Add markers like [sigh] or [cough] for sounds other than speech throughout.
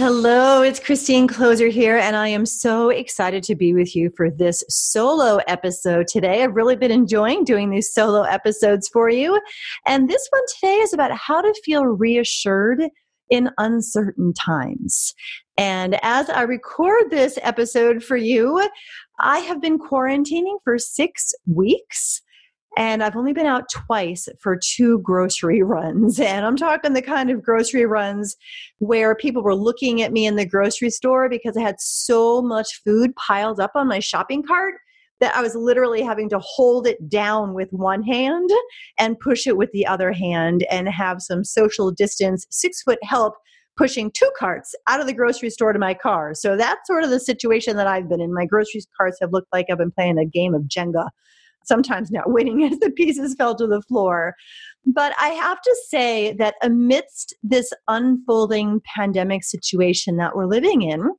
Hello, it's Christine Kloser here, and I am so excited to be with you for this solo episode today. I've really been enjoying doing these solo episodes for you. And this one today is about how to feel reassured in uncertain times. And as I record this episode for you, I have been quarantining for six weeks. And I've only been out twice for two grocery [laughs] runs. And I'm talking the kind of grocery runs where people were looking at me in the grocery store because I had so much food piled up on my shopping cart that I was literally having to hold it down with one hand and push it with the other hand and have some social distance, six foot help pushing two carts out of the grocery store to my car. So that's sort of the situation that I've been in. My grocery carts have looked like I've been playing a game of Jenga sometimes not winning [laughs] as the pieces fell to the floor. But I have to say that amidst this unfolding pandemic situation that we're living in,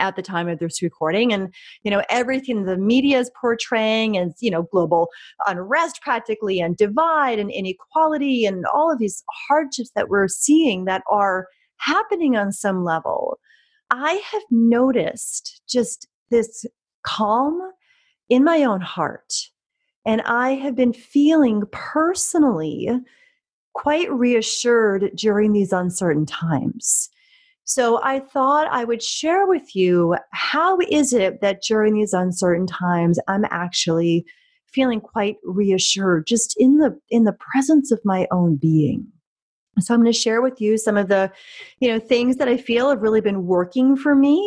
at the time of this recording and you know everything the media is portraying as you know global unrest practically and divide and inequality and all of these hardships that we're seeing that are happening on some level i have noticed just this calm in my own heart and I have been feeling personally quite reassured during these uncertain times. So I thought I would share with you how is it that during these uncertain times I'm actually feeling quite reassured just in the in the presence of my own being. So I'm going to share with you some of the you know things that I feel have really been working for me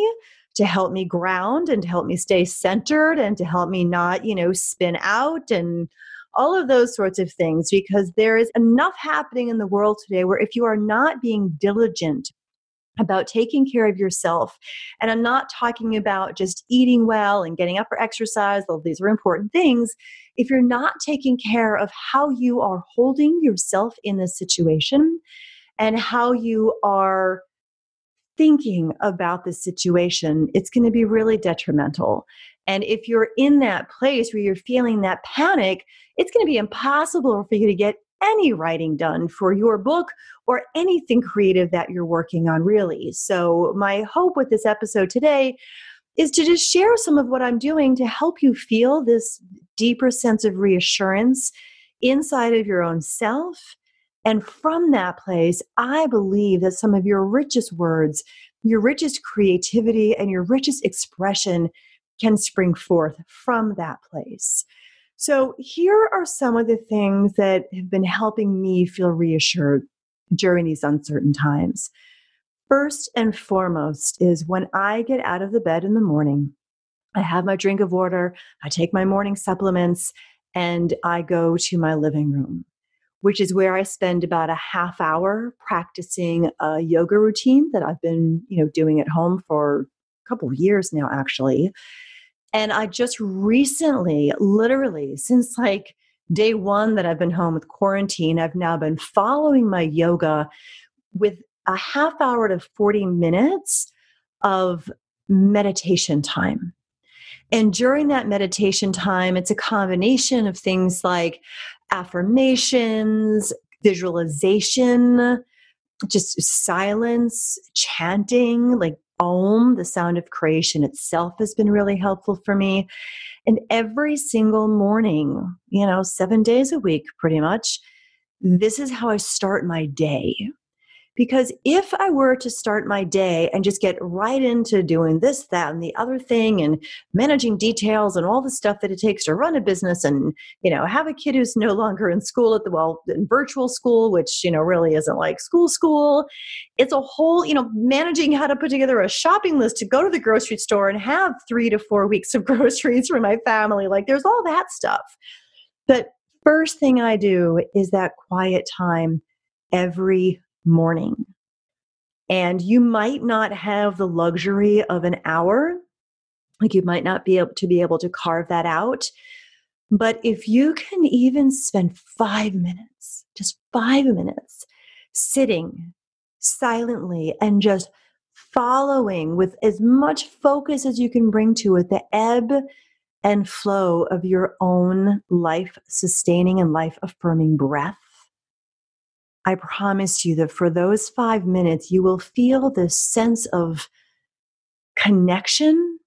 to help me ground and to help me stay centered and to help me not, you know, spin out and all of those sorts of things because there is enough happening in the world today where if you are not being diligent about taking care of yourself. And I'm not talking about just eating well and getting up for exercise, though these are important things. If you're not taking care of how you are holding yourself in this situation and how you are thinking about the situation, it's going to be really detrimental. And if you're in that place where you're feeling that panic, it's going to be impossible for you to get any writing done for your book or anything creative that you're working on, really. So, my hope with this episode today is to just share some of what I'm doing to help you feel this deeper sense of reassurance inside of your own self and from that place, I believe that some of your richest words, your richest creativity, and your richest expression can spring forth from that place. So, here are some of the things that have been helping me feel reassured during these uncertain times. First and foremost is when I get out of the bed in the morning, I have my drink of water, I take my morning supplements, and I go to my living room which is where I spend about a half hour practicing a yoga routine that I've been, you know, doing at home for a couple of years now actually. And I just recently, literally since like day 1 that I've been home with quarantine, I've now been following my yoga with a half hour to 40 minutes of meditation time. And during that meditation time, it's a combination of things like affirmations, visualization, just silence, chanting, like Om, the sound of creation itself has been really helpful for me. And every single morning, you know, seven days a week, pretty much, this is how I start my day. Because if I were to start my day and just get right into doing this, that, and the other thing, and managing details and all the stuff that it takes to run a business, and you know, have a kid who's no longer in school at the well, in virtual school, which you know really isn't like school school. It's a whole, you know, managing how to put together a shopping list to go to the grocery store and have three to four weeks of [laughs] groceries for my family. Like, there's all that stuff. But first thing I do is that quiet time every morning. And you might not have the luxury of an hour, like you might not be able to be able to carve that out. But if you can even spend five minutes, just five minutes, sitting silently and just following with as much focus as you can bring to it the ebb and flow of your own life sustaining and life affirming breath, I promise you that for those five minutes, you will feel this sense of connection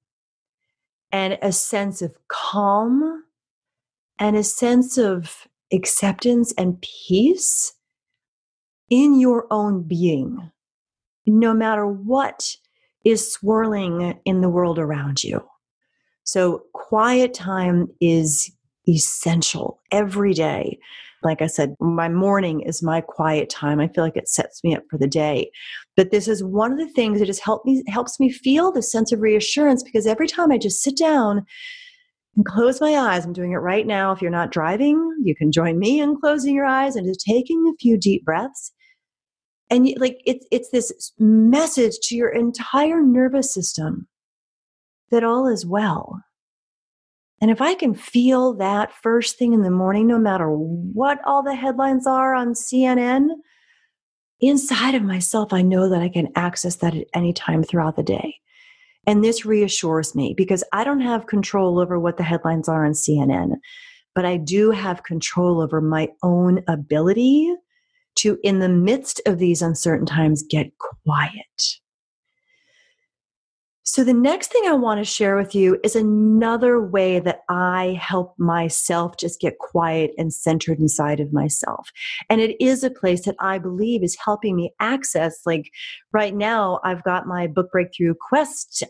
and a sense of calm and a sense of acceptance and peace in your own being, no matter what is swirling in the world around you. So, quiet time is essential every day. Like I said, my morning is my quiet time. I feel like it sets me up for the day. But this is one of the things that just help me helps me feel the sense of reassurance because every time I just sit down and close my eyes, I'm doing it right now. If you're not driving, you can join me in closing your eyes and just taking a few deep breaths. And like it's it's this message to your entire nervous system that all is well and if I can feel that first thing in the morning, no matter what all the headlines are on CNN, inside of myself, I know that I can access that at any time throughout the day. And this reassures me because I don't have control over what the headlines are on CNN, but I do have control over my own ability to, in the midst of these uncertain times, get quiet. So, the next thing I want to share with you is another way that I help myself just get quiet and centered inside of myself. And it is a place that I believe is helping me access. Like right now, I've got my book breakthrough quest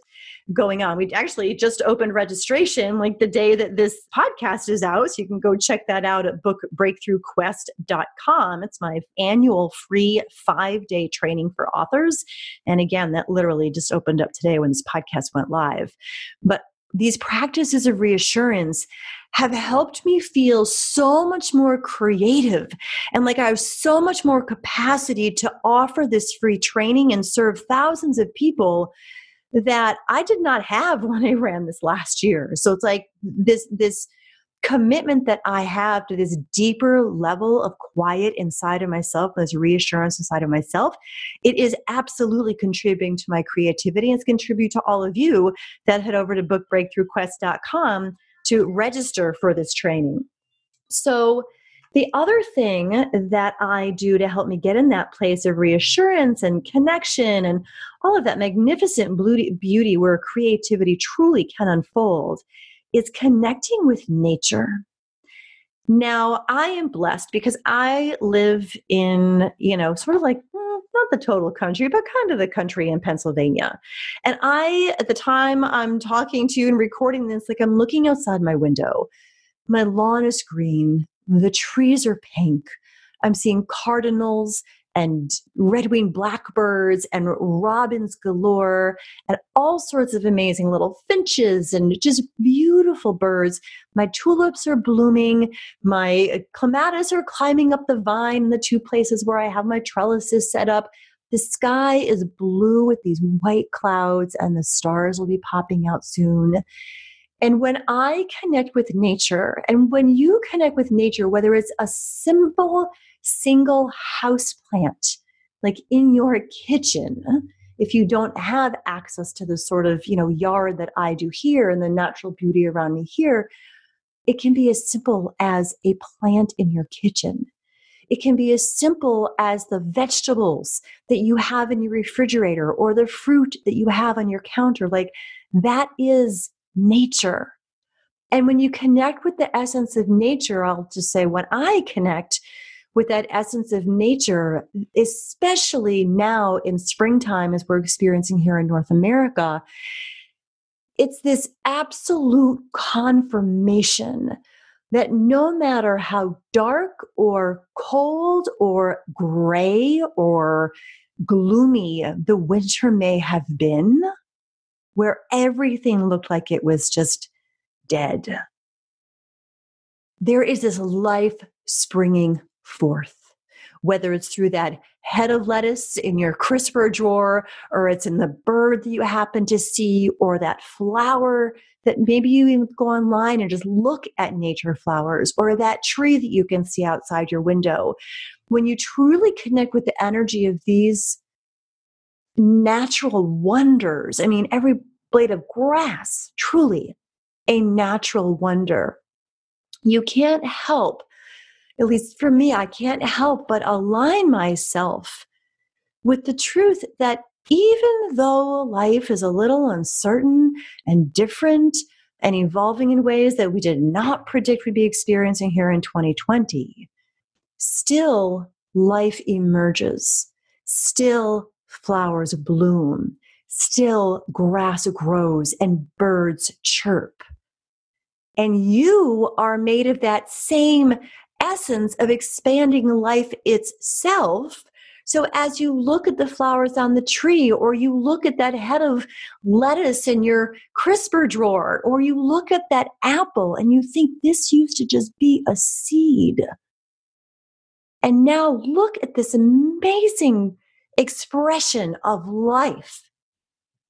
going on. We actually just opened registration like the day that this podcast is out. So you can go check that out at bookbreakthroughquest.com. It's my annual free five day training for authors. And again, that literally just opened up today when this podcast went live. But these practices of reassurance have helped me feel so much more creative and like I have so much more capacity to offer this free training and serve thousands of people that I did not have [laughs] when I ran this last year. So it's like this this commitment that I have to this deeper level of quiet inside of myself, this reassurance inside of myself, it is absolutely contributing to my creativity it's contribute to all of you that head over to bookbreakthroughquest.com to register for this training. So the other thing that I do to help me get in that place of reassurance and connection and all of that magnificent beauty where creativity truly can unfold is connecting with nature. Now, I am blessed because I live in, you know, sort of like mm, not the total country, but kind of the country in Pennsylvania. And I, at the time I'm talking to you and recording this, like I'm looking outside my window. My lawn is green, the trees are pink. I'm seeing cardinals and red winged blackbirds and robins galore and all sorts of amazing little finches and just beautiful birds. My tulips are blooming. My uh, clematis are climbing up the vine in the two places where I have my trellises set up. The sky is blue with these white clouds, and the stars will be popping out soon. And when I connect with nature, and when you connect with nature, whether it's a simple single house plant, like in your kitchen, if you don't have access to the sort of you know yard that I do here and the natural beauty around me here, it can be as simple as a plant in your kitchen. It can be as simple as the vegetables that you have in your refrigerator or the fruit that you have on your counter. Like that is nature. And when you connect with the essence of nature, I'll just say when I connect with that essence of nature, especially now in springtime, as we're experiencing here in North America, it's this absolute confirmation that no matter how dark or cold or gray or gloomy the winter may have been, where everything looked like it was just dead. There is this life springing forth whether it's through that head of lettuce in your crisper drawer, or it's in the bird that you happen to see, or that flower that maybe you even go online and just look at nature flowers, or that tree that you can see outside your window. When you truly connect with the energy of these natural wonders, I mean, every blade of grass, truly a natural wonder. You can't help at least for me, I can't help but align myself with the truth that even though life is a little uncertain and different and evolving in ways that we did not predict we'd be experiencing here in 2020, still life emerges, still flowers bloom, still grass grows and birds chirp. And you are made of that same essence of expanding life itself. So as you look at the flowers on the tree, or you look at that head of lettuce in your crisper drawer, or you look at that apple and you think this used to just be a seed. And now look at this amazing expression of life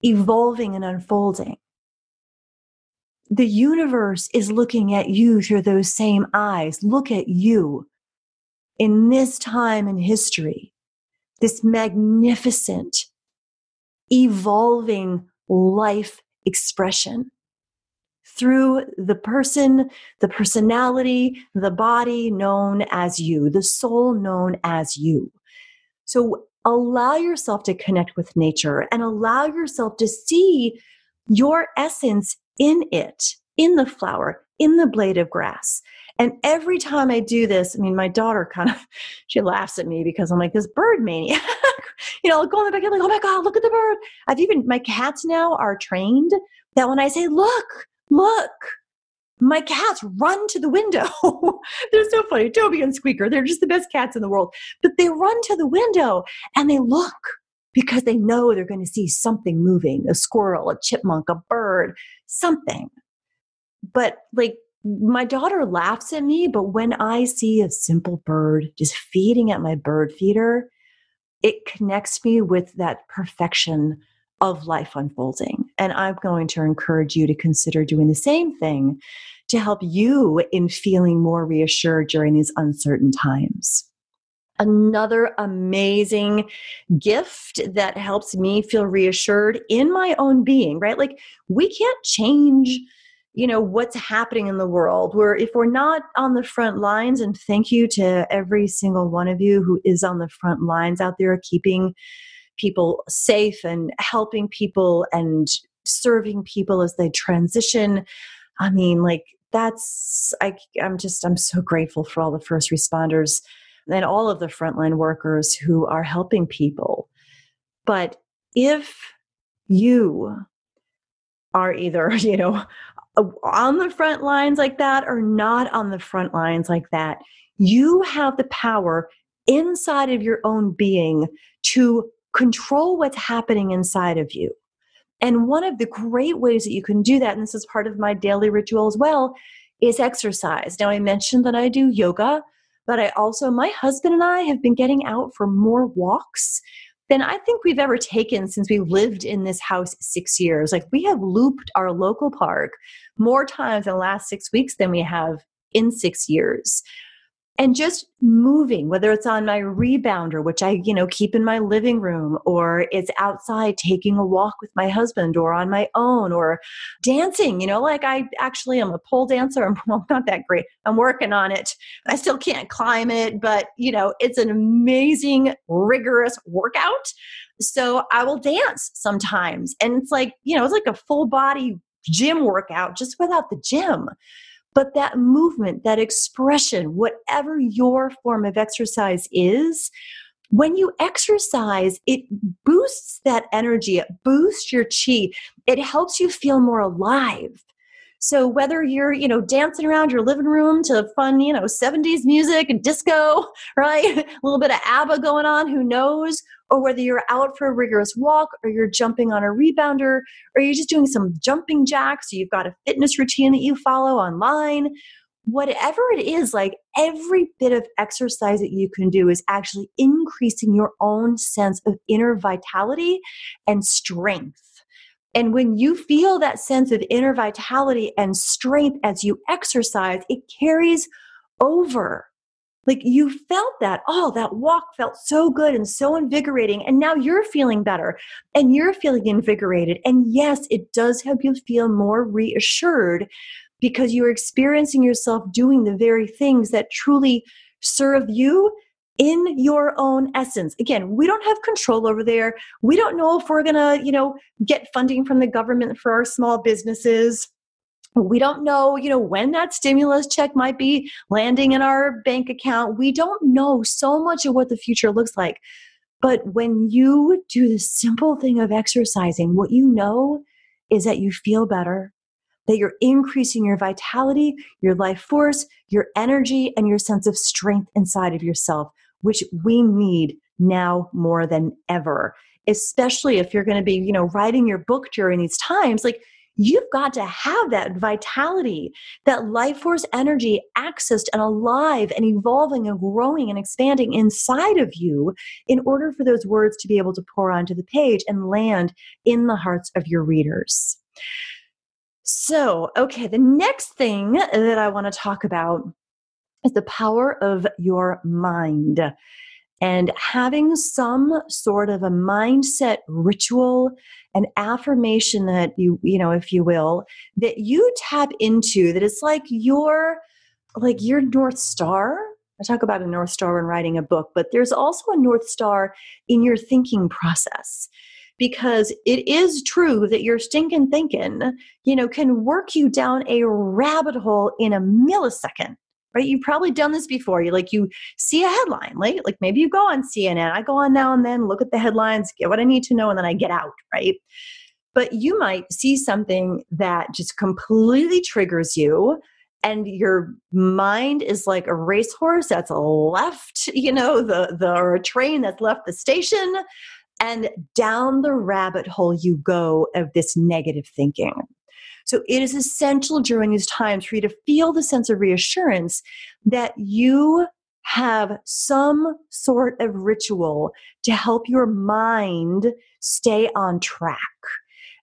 evolving and unfolding the universe is looking at you through those same eyes. Look at you in this time in history, this magnificent, evolving life expression through the person, the personality, the body known as you, the soul known as you. So allow yourself to connect with nature and allow yourself to see your essence in it, in the flower, in the blade of grass. And every time I do this, I mean, my daughter kind of [laughs] she laughs at me because I'm like this bird maniac. [laughs] you know, I'll go in the backyard like, oh my god, look at the bird. I've even my cats now are trained that when I say look, look, my cats run to the window. [laughs] they're so funny. Toby and Squeaker, they're just the best cats in the world. But they run to the window and they look because they know they're going to see something moving a squirrel, a chipmunk, a bird, something. But like my daughter laughs at me, but when I see a simple bird just feeding at my bird feeder, it connects me with that perfection of life unfolding. And I'm going to encourage you to consider doing the same thing to help you in feeling more reassured during these uncertain times another amazing gift that helps me feel reassured in my own being, right? Like we can't change you know what's happening in the world where if we're not on the front lines and thank you to every single one of you who is on the front lines out there keeping people safe and helping people and serving people as they transition i mean like that's i i'm just i'm so grateful for all the first responders and all of the frontline workers who are helping people. But if you are either, [laughs] you know, on the front lines like that or not on the front lines like that, you have the power inside of your own being to control what's happening inside of you. And one of the great ways that you can do that, and this is part of my daily ritual as well, is exercise. Now, I mentioned that I do yoga. But I also, my husband and I have been getting out for more walks than I think we've ever taken since we lived in this house six years. Like we have looped our local park more times in the last six weeks than we have in six years and just moving whether it's on my rebounder which i you know keep in my living room or it's outside taking a walk with my husband or on my own or dancing you know like i actually am a pole dancer. [laughs] I'm not that great. I'm working on it. I still can't climb it but you know it's an amazing rigorous workout. So i will dance sometimes and it's like you know it's like a full body gym workout just without the gym but that movement, that expression, whatever your form of exercise is, when you exercise, it boosts that energy, it boosts your chi, it helps you feel more alive. So whether you're, you know, dancing around your living room to fun, you know, 70s music and disco, [laughs] right? a little bit of ABBA going on, who knows? Or whether you're out for a rigorous walk or you're jumping on a rebounder or you're just doing some jumping jacks, or you've got a fitness routine that you follow online. whatever it is, like every bit of exercise that you can do is actually increasing your own sense of inner vitality and strength. And when you feel that sense of inner vitality and strength as you exercise, it carries over. Like you felt that, oh, that walk felt so good and so invigorating. And now you're feeling better and you're feeling invigorated. And yes, it does help you feel more reassured because you're experiencing yourself doing the very things that truly serve you in your own essence. Again, we don't have control over there. We don't know if we're going to, you know, get funding from the government for our small businesses. We don't know, you know, when that stimulus check might be landing in our bank account. We don't know so much of what the future looks like. But when you do the simple thing of exercising, what you know is that you feel better, that you're increasing your vitality, your life force, your energy, and your sense of strength inside of yourself, which we need now more than ever. Especially if you're going to be, you know, writing your book during these times, like you've got to have that vitality, that life force energy accessed and alive and evolving and growing and expanding inside of you in order for those words to be able to pour onto the page and land in the hearts of your readers. So, okay, the next thing that I want to talk about is the power of your mind. And having some sort of a mindset ritual an affirmation that you you know if you will that you tap into that it's like your like your north star. I talk about a north star when writing a book but there's also a north star in your thinking process. Because it is true that your stinking thinking, you know, can work you down a rabbit hole in a millisecond. Right? You've probably done this before. You like you see a headline, like like maybe you go on CNN. I go on now and then, look at the headlines, get what I need to know, and then I get out, right? But you might see something that just completely triggers you and your mind is like a racehorse that's left you know the the or a train that's left the station and down the rabbit hole you go of this negative thinking. So it is essential during these times for you to feel the sense of reassurance that you have some sort of ritual to help your mind stay on track.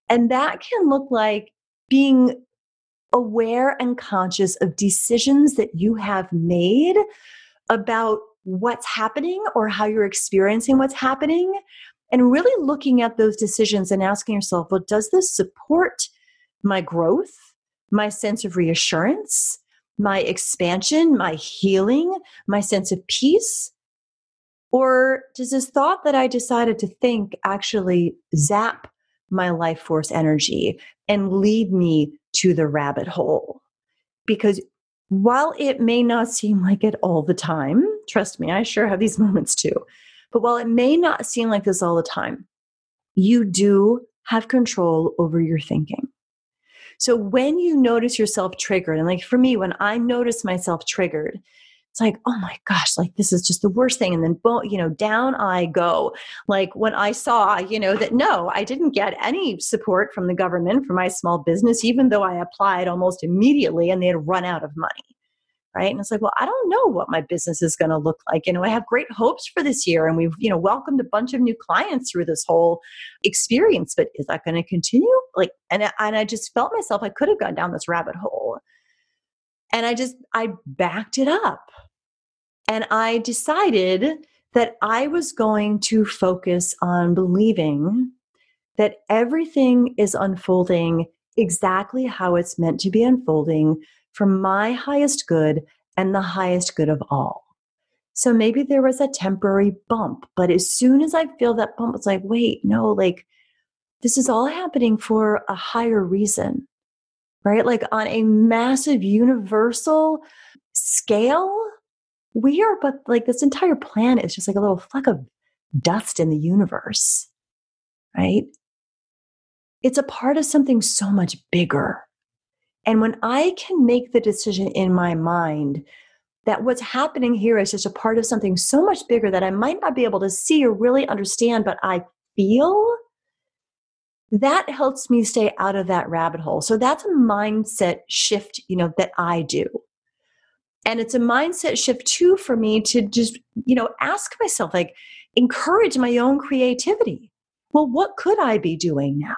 And that can look like being aware and conscious of decisions that you have made about what's happening or how you're experiencing what's happening and really looking at those decisions and asking yourself, well, does this support my growth, my sense of reassurance, my expansion, my healing, my sense of peace? Or does this thought that I decided to think actually zap my life force energy and lead me to the rabbit hole? Because while it may not seem like it all the time, trust me, I sure have these [laughs] moments too. But while it may not seem like this all the time, you do have control over your thinking. So when you notice yourself triggered, and like for me, when I notice myself triggered, it's like, oh my gosh, like this is just the worst thing. And then, you know, down I go. Like when I saw, you know, that no, I didn't get any support from the government for my small business, even though I applied almost immediately and they had run out of money right? And it's like well i don't know what my business is going to look like you know i have great hopes for this year and we've you know welcomed a bunch of new clients through this whole experience but is that going to continue? Like and, and i just felt myself i could have gone down this rabbit hole. And i just i backed it up. And i decided that i was going to focus on believing that everything is unfolding exactly how it's meant to be unfolding for my highest good and the highest good of all. So maybe there was a temporary bump, but as soon as I feel that bump, it's like, wait, no, like this is all happening for a higher reason, right? Like on a massive universal scale, we are, but like this entire planet is just like a little fleck of dust in the universe, right? It's a part of something so much bigger. And when I can make the decision in my mind that what's happening here is just a part of something so much bigger that I might not be able to see or really understand, but I feel, that helps me stay out of that rabbit hole. So that's a mindset shift, you know, that I do. And it's a mindset shift too for me to just, you know, ask myself, like, encourage my own creativity. Well, what could I be doing now?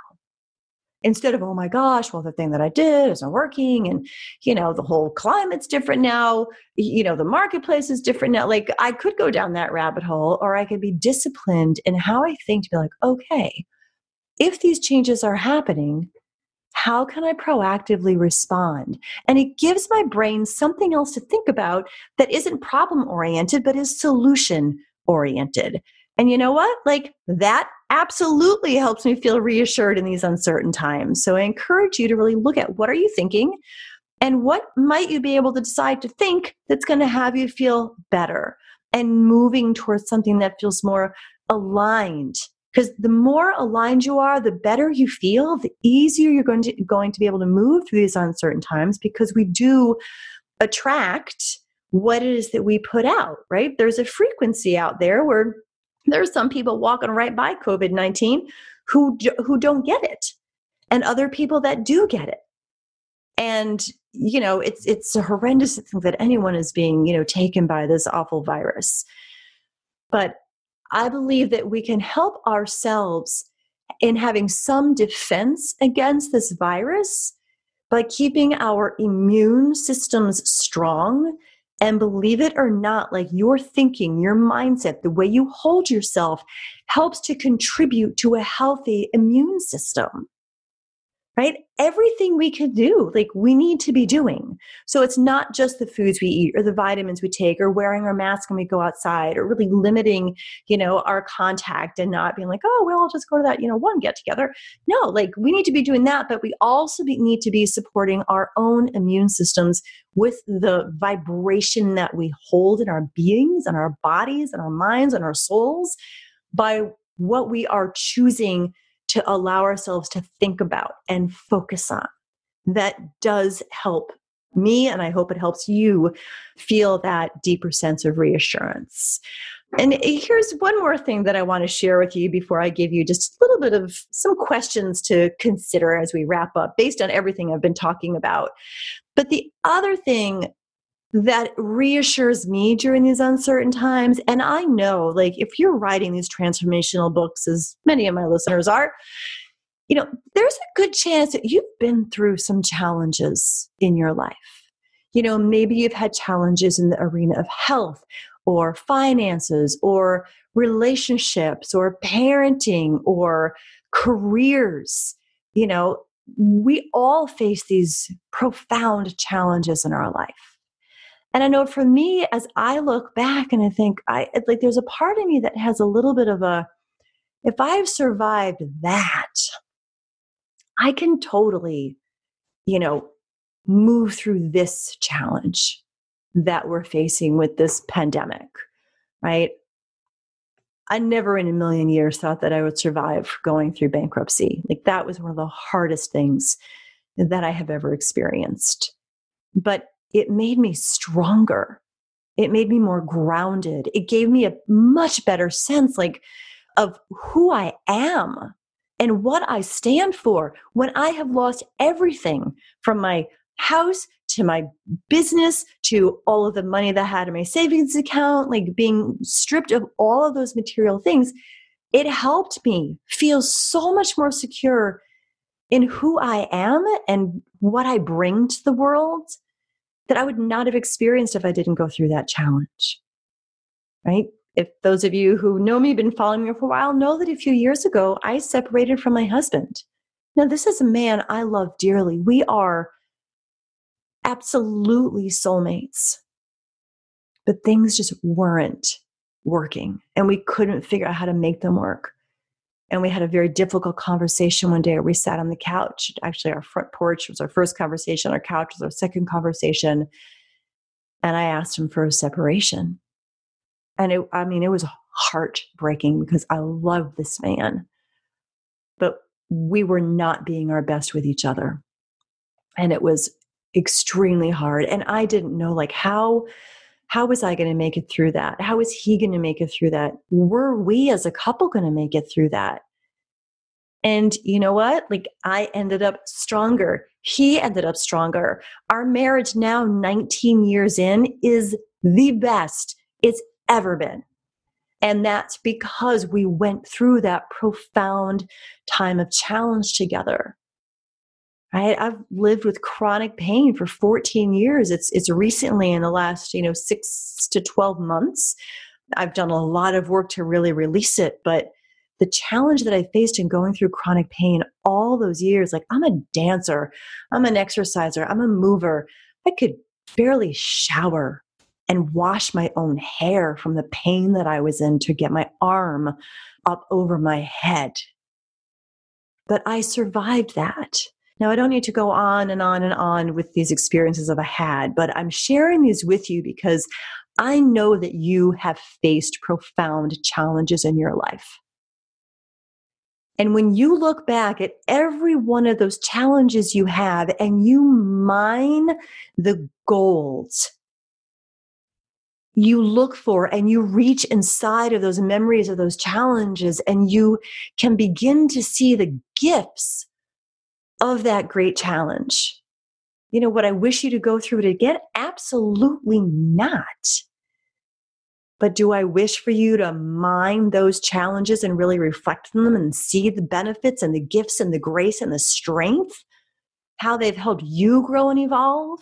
Instead of, oh my gosh, well, the thing that I did isn't working. And, you know, the whole climate's different now. You know, the marketplace is different now. Like, I could go down that rabbit hole, or I could be disciplined in how I think to be like, okay, if these changes are happening, how can I proactively respond? And it gives my brain something else to think about that isn't problem oriented, but is solution oriented. And you know what? Like that absolutely helps me feel reassured in these uncertain times. So I encourage you to really look at what are you thinking and what might you be able to decide to think that's going to have you feel better and moving towards something that feels more aligned because the more aligned you are the better you feel the easier you're going to going to be able to move through these uncertain times because we do attract what it is that we put out right there's a frequency out there where there's some people walking right by covid-19 who who don't get it and other people that do get it and you know it's it's a horrendous thing that anyone is being you know taken by this awful virus but I believe that we can help ourselves in having some defense against this virus by keeping our immune systems strong. And believe it or not, like your thinking, your mindset, the way you hold yourself helps to contribute to a healthy immune system right? Everything we can do, like we need to be doing. So it's not just the foods we eat or the vitamins we take or wearing our mask when we go outside or really limiting, you know, our contact and not being like, oh, well, I'll just go to that, you know, one get together. No, like we need to be doing that, but we also be, need to be supporting our own immune systems with the vibration that we hold in our beings and our bodies and our minds and our souls by what we are choosing to allow ourselves to think about and focus on. That does help me, and I hope it helps you feel that deeper sense of reassurance. And here's one more thing that I want to share with you before I give you just a little bit of some questions to consider as we wrap up based on everything I've been talking about. But the other thing that reassures me during these uncertain times. And I know, like, if you're writing these transformational books, as many of my listeners are, you know, there's a good chance that you've been through some challenges in your life. You know, maybe you've had challenges in the arena of health or finances or relationships or parenting or careers. You know, we all face these profound challenges in our life. And I know for me, as I look back and I think, I like there's a part of me that has a little bit of a, if I've survived that, I can totally, you know, move through this challenge that we're facing with this pandemic, right? I never in a million years thought that I would survive going through bankruptcy. Like that was one of the hardest things that I have ever experienced. But it made me stronger. It made me more grounded. It gave me a much better sense like of who I am and what I stand for when I have lost everything from my house to my business to all of the money that I had in my savings account, like being stripped of all of those material things. It helped me feel so much more secure in who I am and what I bring to the world that I would not have experienced if I didn't go through that challenge. Right? If those of you who know me, been following me for a while, know that a few years ago I separated from my husband. Now, this is a man I love dearly. We are absolutely soulmates, but things just weren't working, and we couldn't figure out how to make them work. And we had a very difficult conversation one day where we sat on the couch. Actually, our front porch was our first conversation, our couch was our second conversation. And I asked him for a separation. And it, I mean, it was heartbreaking because I love this man. But we were not being our best with each other. And it was extremely hard. And I didn't know like how how was I going to make it through that? How was he going to make it through that? Were we as a couple going to make it through that? And you know what? Like, I ended up stronger. He ended up stronger. Our marriage now, 19 years in, is the best it's ever been. And that's because we went through that profound time of challenge together. I've lived with chronic pain for 14 years. It's it's recently in the last, you know, 6 to 12 months. I've done a lot of work to really release it, but the challenge that I faced in going through chronic pain all those years, like I'm a dancer, I'm an exerciser, I'm a mover. I could barely shower and wash my own hair from the pain that I was in to get my arm up over my head. But I survived that. Now, I don't need to go on and on and on with these experiences I've had, but I'm sharing these with you because I know that you have faced profound challenges in your life. And when you look back at every one of those challenges you have and you mine the gold you look for and you reach inside of those memories of those challenges and you can begin to see the gifts of that great challenge. You know, what I wish you to go through it again? Absolutely not. But do I wish for you to mine those challenges and really reflect on them and see the benefits and the gifts and the grace and the strength? How they've helped you grow and evolve?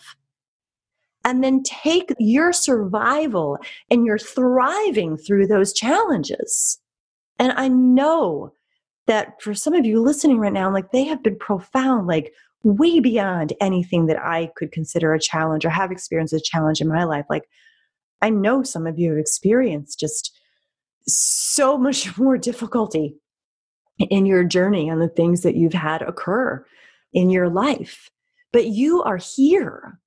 and then take your survival and your thriving through those challenges. And I know that for some of you listening right now, like they have been profound, like way beyond anything that I could consider a challenge or have experienced a challenge in my life. Like I know some of you have experienced just so [laughs] much more difficulty in your journey and the things that you've had occur in your life. But you are here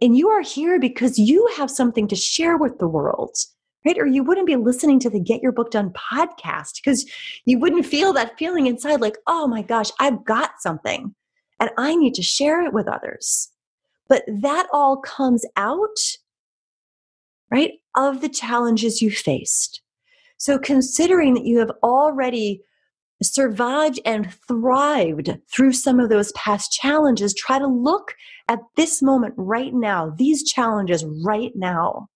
and you are here because you have something to share with the world, right? Or you wouldn't be listening to the Get Your Book Done podcast because you wouldn't feel that feeling inside like, oh my gosh, I've got something and I need to share it with others. But that all comes out, right, of the challenges you faced. So considering that you have already survived and thrived through some of those past challenges, try to look at this moment right now, these challenges right now,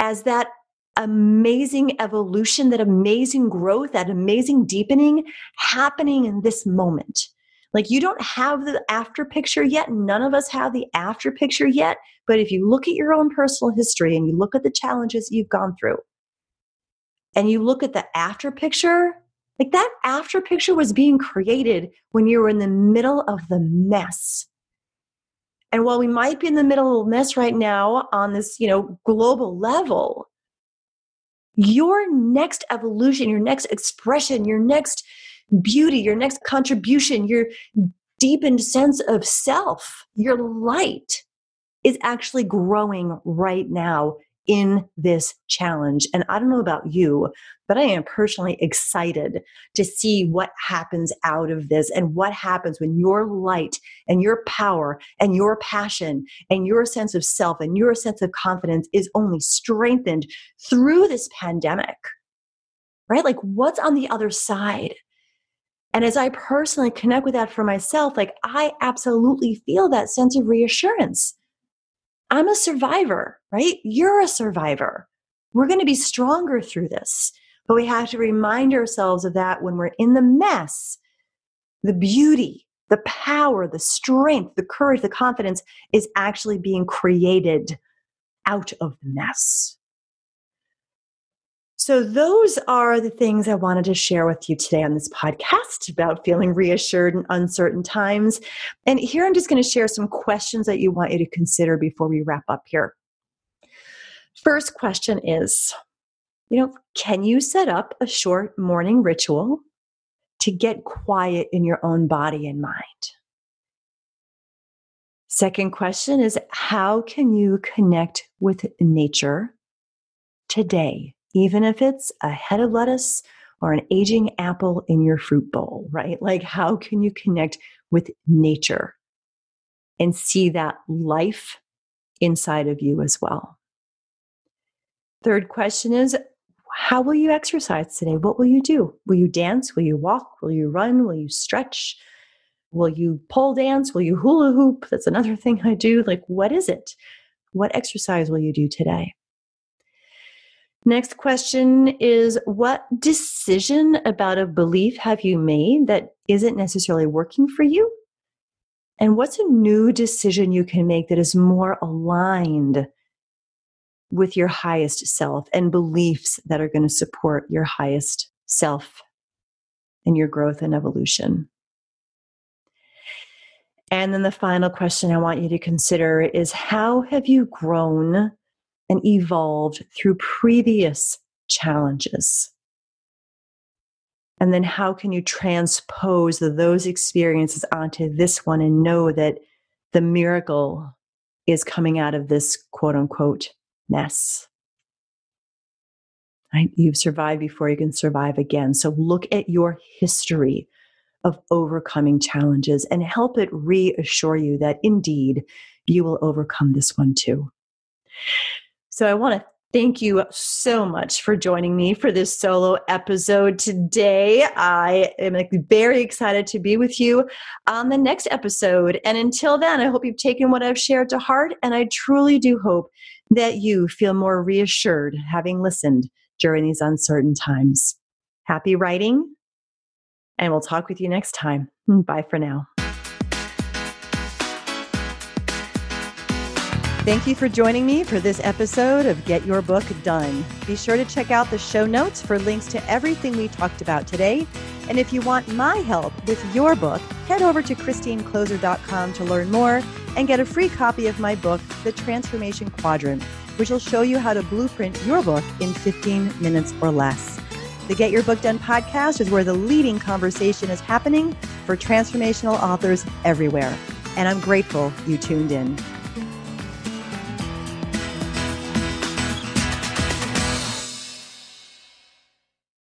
as that amazing evolution, that amazing growth, that amazing deepening happening in this moment. Like you don't have the after picture yet. None of us have the after picture yet. But if you look at your own personal history and you look at the challenges you've gone through, and you look at the after picture, like that after picture was being created when you were in the middle of the mess. And while we might be in the middle of the mess right now on this, you know, global level, your next evolution, your next expression, your next beauty, your next contribution, your deepened sense of self, your light is actually growing right now in this challenge. And I don't know about you, but I am personally excited to see what happens out of this and what happens when your light and your power and your passion and your sense of self and your sense of confidence is only strengthened through this pandemic. Right? Like, what's on the other side? And as I personally connect with that for myself, like I absolutely feel that sense of reassurance I'm a survivor, right? You're a survivor. We're going to be stronger through this. But we have to remind ourselves of that when we're in the mess. The beauty, the power, the strength, the courage, the confidence is actually being created out of the mess. So, those are the things I wanted to share with you today on this podcast about feeling reassured in uncertain times. And here I'm just going to share some questions that you want you to consider before we wrap up here. First question is You know, can you set up a short morning ritual to get quiet in your own body and mind? Second question is How can you connect with nature today? Even if it's a head of lettuce or an aging apple in your fruit bowl, right? Like, how can you connect with nature and see that life inside of you as well? Third question is how will you exercise today? What will you do? Will you dance? Will you walk? Will you run? Will you stretch? Will you pole dance? Will you hula hoop? That's another [laughs] thing I do. Like, what is it? What exercise will you do today? Next question is What decision about a belief have you made that isn't necessarily working for you? And what's a new decision you can make that is more aligned with your highest self and beliefs that are going to support your highest self and your growth and evolution? And then the final question I want you to consider is How have you grown? And evolved through previous challenges? And then how can you transpose those experiences onto this one and know that the miracle is coming out of this quote unquote mess? Right? You've survived before you can survive again. So look at your history of overcoming challenges and help it reassure you that indeed you will overcome this one too. So I want to thank you so much for joining me for this solo episode today. I am very excited to be with you on the next episode. And until then, I hope you've taken what I've shared to heart. And I truly do hope that you feel more reassured having listened during these uncertain times. Happy writing, and we'll talk with you next time. Bye for now. Thank you for joining me for this episode of Get Your Book Done. Be sure to check out the show notes for links to everything we talked about today. And if you want my help with your book, head over to christinekloser.com to learn more and get a free copy of my book, The Transformation Quadrant, which will show you how to blueprint your book in 15 minutes or less. The Get Your Book Done podcast is where the leading conversation is happening for transformational authors everywhere. And I'm grateful you tuned in.